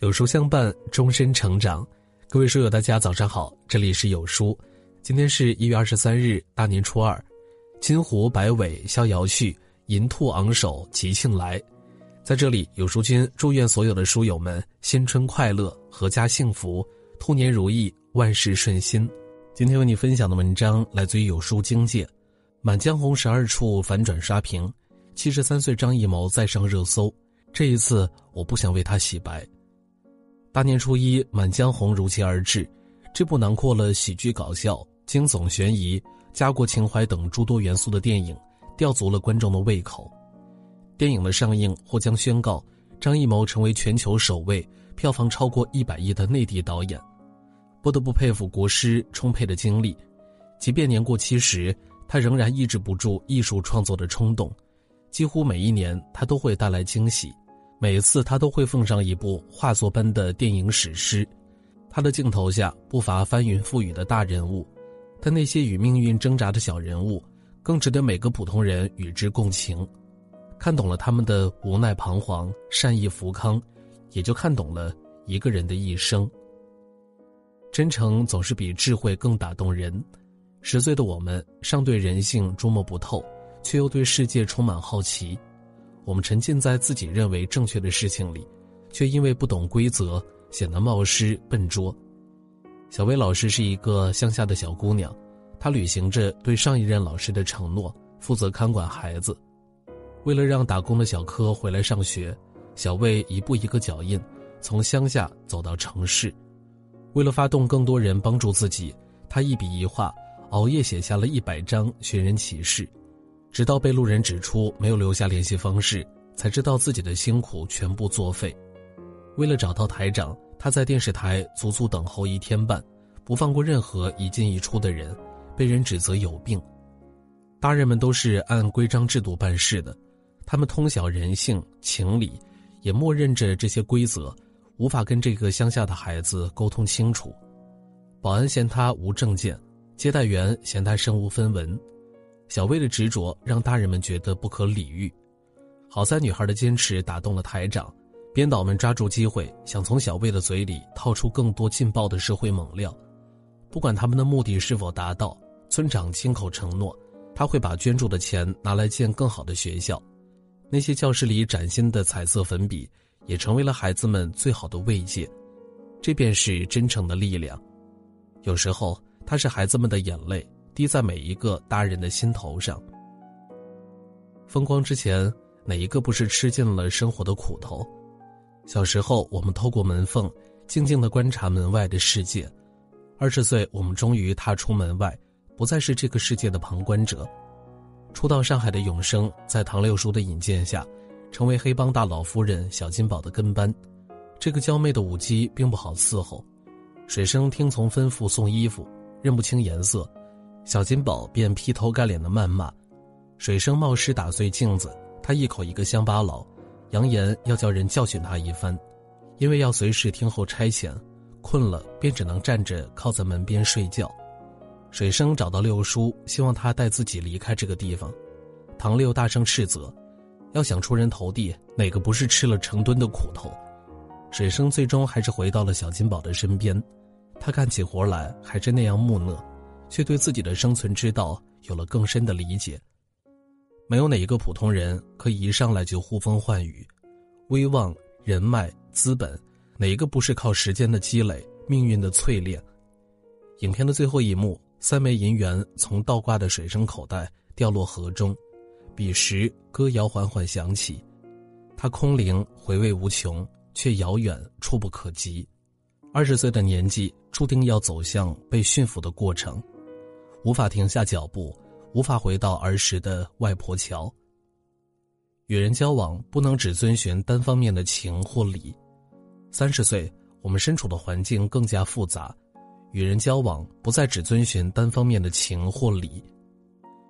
有书相伴，终身成长。各位书友，大家早上好，这里是有书。今天是一月二十三日，大年初二。金湖百尾逍遥去，银兔昂首吉庆来。在这里，有书君祝愿所有的书友们新春快乐，阖家幸福，兔年如意，万事顺心。今天为你分享的文章来自于有书经界，《满江红》十二处反转刷屏，七十三岁张艺谋再上热搜。这一次，我不想为他洗白。大年初一，《满江红》如期而至。这部囊括了喜剧、搞笑、惊悚、悬疑、家国情怀等诸多元素的电影，吊足了观众的胃口。电影的上映或将宣告张艺谋成为全球首位票房超过一百亿的内地导演。不得不佩服国师充沛的精力，即便年过七十，他仍然抑制不住艺术创作的冲动。几乎每一年，他都会带来惊喜。每次他都会奉上一部画作般的电影史诗，他的镜头下不乏翻云覆雨的大人物，但那些与命运挣扎的小人物，更值得每个普通人与之共情。看懂了他们的无奈彷徨、善意福康，也就看懂了一个人的一生。真诚总是比智慧更打动人。十岁的我们尚对人性捉摸不透，却又对世界充满好奇。我们沉浸在自己认为正确的事情里，却因为不懂规则显得冒失笨拙。小薇老师是一个乡下的小姑娘，她履行着对上一任老师的承诺，负责看管孩子。为了让打工的小柯回来上学，小魏一步一个脚印，从乡下走到城市。为了发动更多人帮助自己，他一笔一画，熬夜写下了一百张寻人启事。直到被路人指出没有留下联系方式，才知道自己的辛苦全部作废。为了找到台长，他在电视台足足等候一天半，不放过任何一进一出的人，被人指责有病。大人们都是按规章制度办事的，他们通晓人性情理，也默认着这些规则，无法跟这个乡下的孩子沟通清楚。保安嫌他无证件，接待员嫌他身无分文。小薇的执着让大人们觉得不可理喻，好在女孩的坚持打动了台长，编导们抓住机会想从小薇的嘴里套出更多劲爆的社会猛料。不管他们的目的是否达到，村长亲口承诺，他会把捐助的钱拿来建更好的学校。那些教室里崭新的彩色粉笔，也成为了孩子们最好的慰藉。这便是真诚的力量。有时候，它是孩子们的眼泪。滴在每一个大人的心头上。风光之前，哪一个不是吃尽了生活的苦头？小时候，我们透过门缝，静静的观察门外的世界。二十岁，我们终于踏出门外，不再是这个世界的旁观者。初到上海的永生，在唐六叔的引荐下，成为黑帮大佬夫人小金宝的跟班。这个娇媚的舞姬并不好伺候，水生听从吩咐送衣服，认不清颜色。小金宝便劈头盖脸的谩骂，水生冒失打碎镜子，他一口一个乡巴佬，扬言要叫人教训他一番，因为要随时听候差遣，困了便只能站着靠在门边睡觉。水生找到六叔，希望他带自己离开这个地方，唐六大声斥责，要想出人头地，哪个不是吃了成吨的苦头？水生最终还是回到了小金宝的身边，他干起活来还是那样木讷。却对自己的生存之道有了更深的理解。没有哪一个普通人可以一上来就呼风唤雨，威望、人脉、资本，哪一个不是靠时间的积累、命运的淬炼？影片的最后一幕，三枚银元从倒挂的水生口袋掉落河中，彼时歌谣缓缓响起，它空灵回味无穷，却遥远触不可及。二十岁的年纪，注定要走向被驯服的过程。无法停下脚步，无法回到儿时的外婆桥。与人交往不能只遵循单方面的情或理。三十岁，我们身处的环境更加复杂，与人交往不再只遵循单方面的情或理。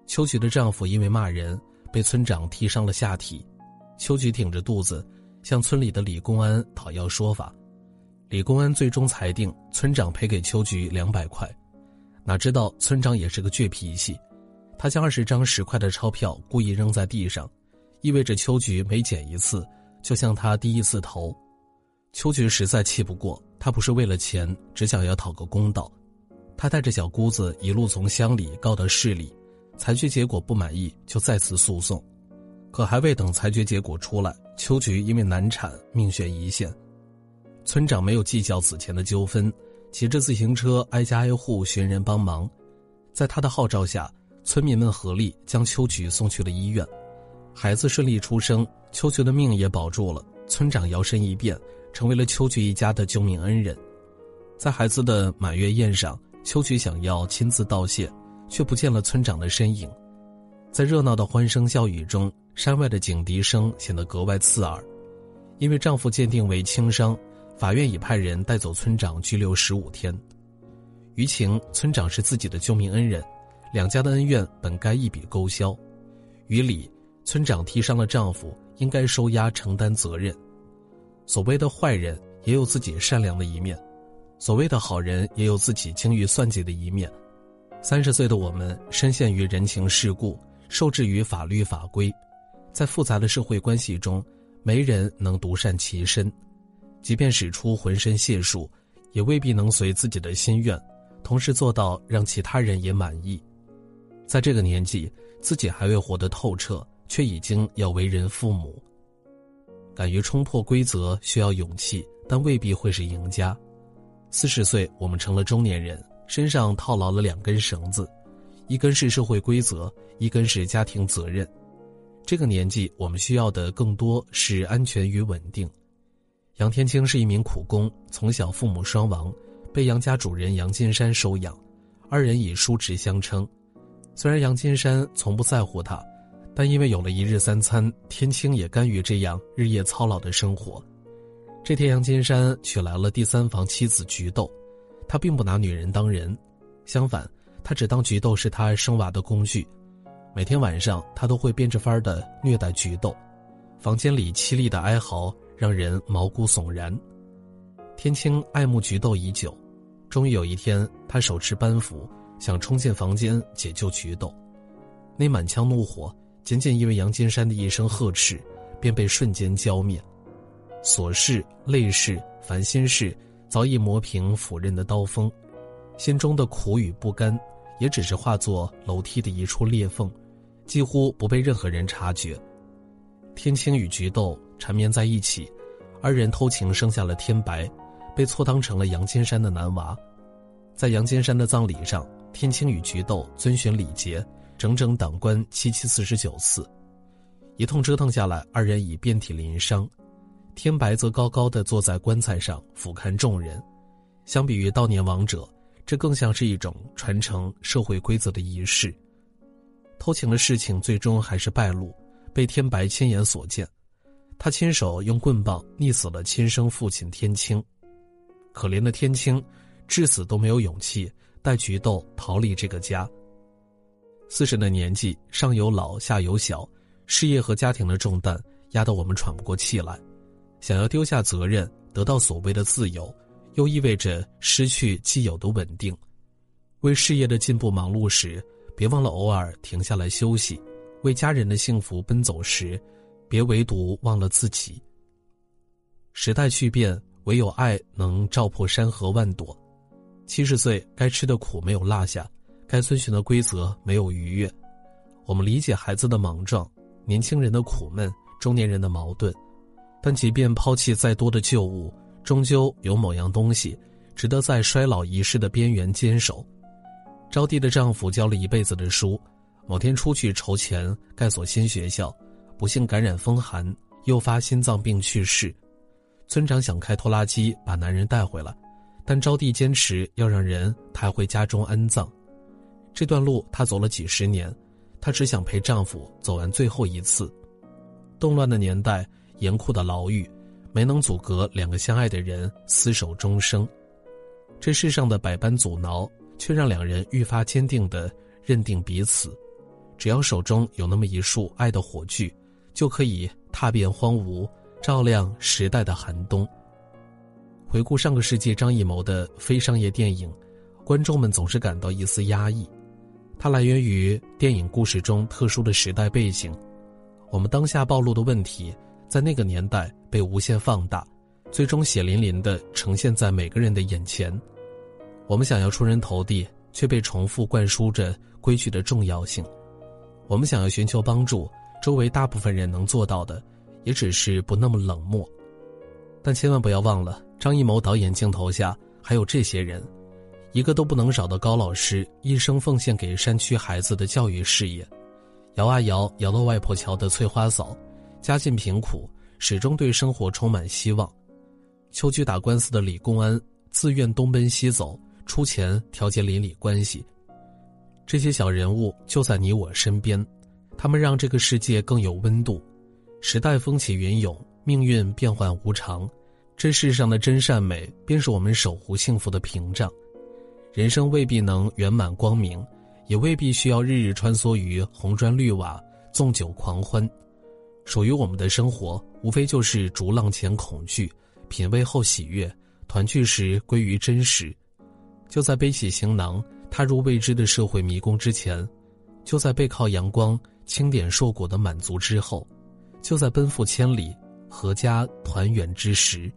秋菊的丈夫因为骂人被村长踢伤了下体，秋菊挺着肚子向村里的李公安讨要说法，李公安最终裁定村长赔给秋菊两百块。哪知道村长也是个倔脾气，他将二十张十块的钞票故意扔在地上，意味着秋菊每捡一次就向他低一次头。秋菊实在气不过，他不是为了钱，只想要讨个公道。他带着小姑子一路从乡里告到市里，裁决结果不满意，就再次诉讼。可还未等裁决结果出来，秋菊因为难产命悬一线。村长没有计较此前的纠纷，骑着自行车挨家挨户寻人帮忙。在他的号召下，村民们合力将秋菊送去了医院，孩子顺利出生，秋菊的命也保住了。村长摇身一变，成为了秋菊一家的救命恩人。在孩子的满月宴上，秋菊想要亲自道谢，却不见了村长的身影。在热闹的欢声笑语中，山外的警笛声显得格外刺耳。因为丈夫鉴定为轻伤，法院已派人带走村长拘留十五天。于情，村长是自己的救命恩人，两家的恩怨本该一笔勾销；于理，村长踢伤了丈夫，应该收押承担责任。所谓的坏人也有自己善良的一面，所谓的好人也有自己精于算计的一面。三十岁的我们深陷于人情世故，受制于法律法规，在复杂的社会关系中，没人能独善其身，即便使出浑身解数，也未必能随自己的心愿。同时做到让其他人也满意，在这个年纪，自己还未活得透彻，却已经要为人父母。敢于冲破规则需要勇气，但未必会是赢家。四十岁，我们成了中年人，身上套牢了两根绳子，一根是社会规则，一根是家庭责任。这个年纪，我们需要的更多是安全与稳定。杨天青是一名苦工，从小父母双亡。被杨家主人杨金山收养，二人以叔侄相称。虽然杨金山从不在乎他，但因为有了一日三餐，天青也甘于这样日夜操劳的生活。这天，杨金山娶来了第三房妻子菊豆，他并不拿女人当人，相反，他只当菊豆是他生娃的工具。每天晚上，他都会变着法儿的虐待菊豆，房间里凄厉的哀嚎让人毛骨悚然。天青爱慕菊豆已久，终于有一天，他手持班斧，想冲进房间解救菊豆。那满腔怒火，仅仅因为杨金山的一声呵斥，便被瞬间浇灭。琐事、累事、烦心事，早已磨平斧刃的刀锋，心中的苦与不甘，也只是化作楼梯的一处裂缝，几乎不被任何人察觉。天青与菊豆缠绵在一起，二人偷情生下了天白。被错当成了杨金山的男娃，在杨金山的葬礼上，天青与菊豆遵循礼节，整整挡棺七七四十九次，一通折腾下来，二人已遍体鳞伤。天白则高高的坐在棺材上俯瞰众人，相比于悼念亡者，这更像是一种传承社会规则的仪式。偷情的事情最终还是败露，被天白亲眼所见，他亲手用棍棒溺死了亲生父亲天青。可怜的天青，至死都没有勇气带菊豆逃离这个家。四十的年纪，上有老，下有小，事业和家庭的重担压得我们喘不过气来。想要丢下责任，得到所谓的自由，又意味着失去既有的稳定。为事业的进步忙碌时，别忘了偶尔停下来休息；为家人的幸福奔走时，别唯独忘了自己。时代巨变。唯有爱能照破山河万朵。七十岁该吃的苦没有落下，该遵循的规则没有逾越。我们理解孩子的莽撞，年轻人的苦闷，中年人的矛盾。但即便抛弃再多的旧物，终究有某样东西，值得在衰老仪式的边缘坚守。招娣的丈夫教了一辈子的书，某天出去筹钱盖所新学校，不幸感染风寒，诱发心脏病去世。村长想开拖拉机把男人带回来，但招娣坚持要让人抬回家中安葬。这段路她走了几十年，她只想陪丈夫走完最后一次。动乱的年代，严酷的牢狱，没能阻隔两个相爱的人厮守终生。这世上的百般阻挠，却让两人愈发坚定地认定彼此。只要手中有那么一束爱的火炬，就可以踏遍荒芜。照亮时代的寒冬。回顾上个世纪张艺谋的非商业电影，观众们总是感到一丝压抑，它来源于电影故事中特殊的时代背景。我们当下暴露的问题，在那个年代被无限放大，最终血淋淋的呈现在每个人的眼前。我们想要出人头地，却被重复灌输着规矩的重要性；我们想要寻求帮助，周围大部分人能做到的，也只是不那么冷漠。但千万不要忘了，张艺谋导演镜头下还有这些人，一个都不能少的高老师，一生奉献给山区孩子的教育事业；摇啊摇，摇到外婆桥的翠花嫂，家境贫苦，始终对生活充满希望；秋菊打官司的李公安，自愿东奔西走，出钱调节邻里关系。这些小人物就在你我身边，他们让这个世界更有温度。时代风起云涌。命运变幻无常，这世上的真善美便是我们守护幸福的屏障。人生未必能圆满光明，也未必需要日日穿梭于红砖绿瓦、纵酒狂欢。属于我们的生活，无非就是逐浪前恐惧，品味后喜悦，团聚时归于真实。就在背起行囊，踏入未知的社会迷宫之前；就在背靠阳光，清点硕果的满足之后；就在奔赴千里。阖家团圆之时。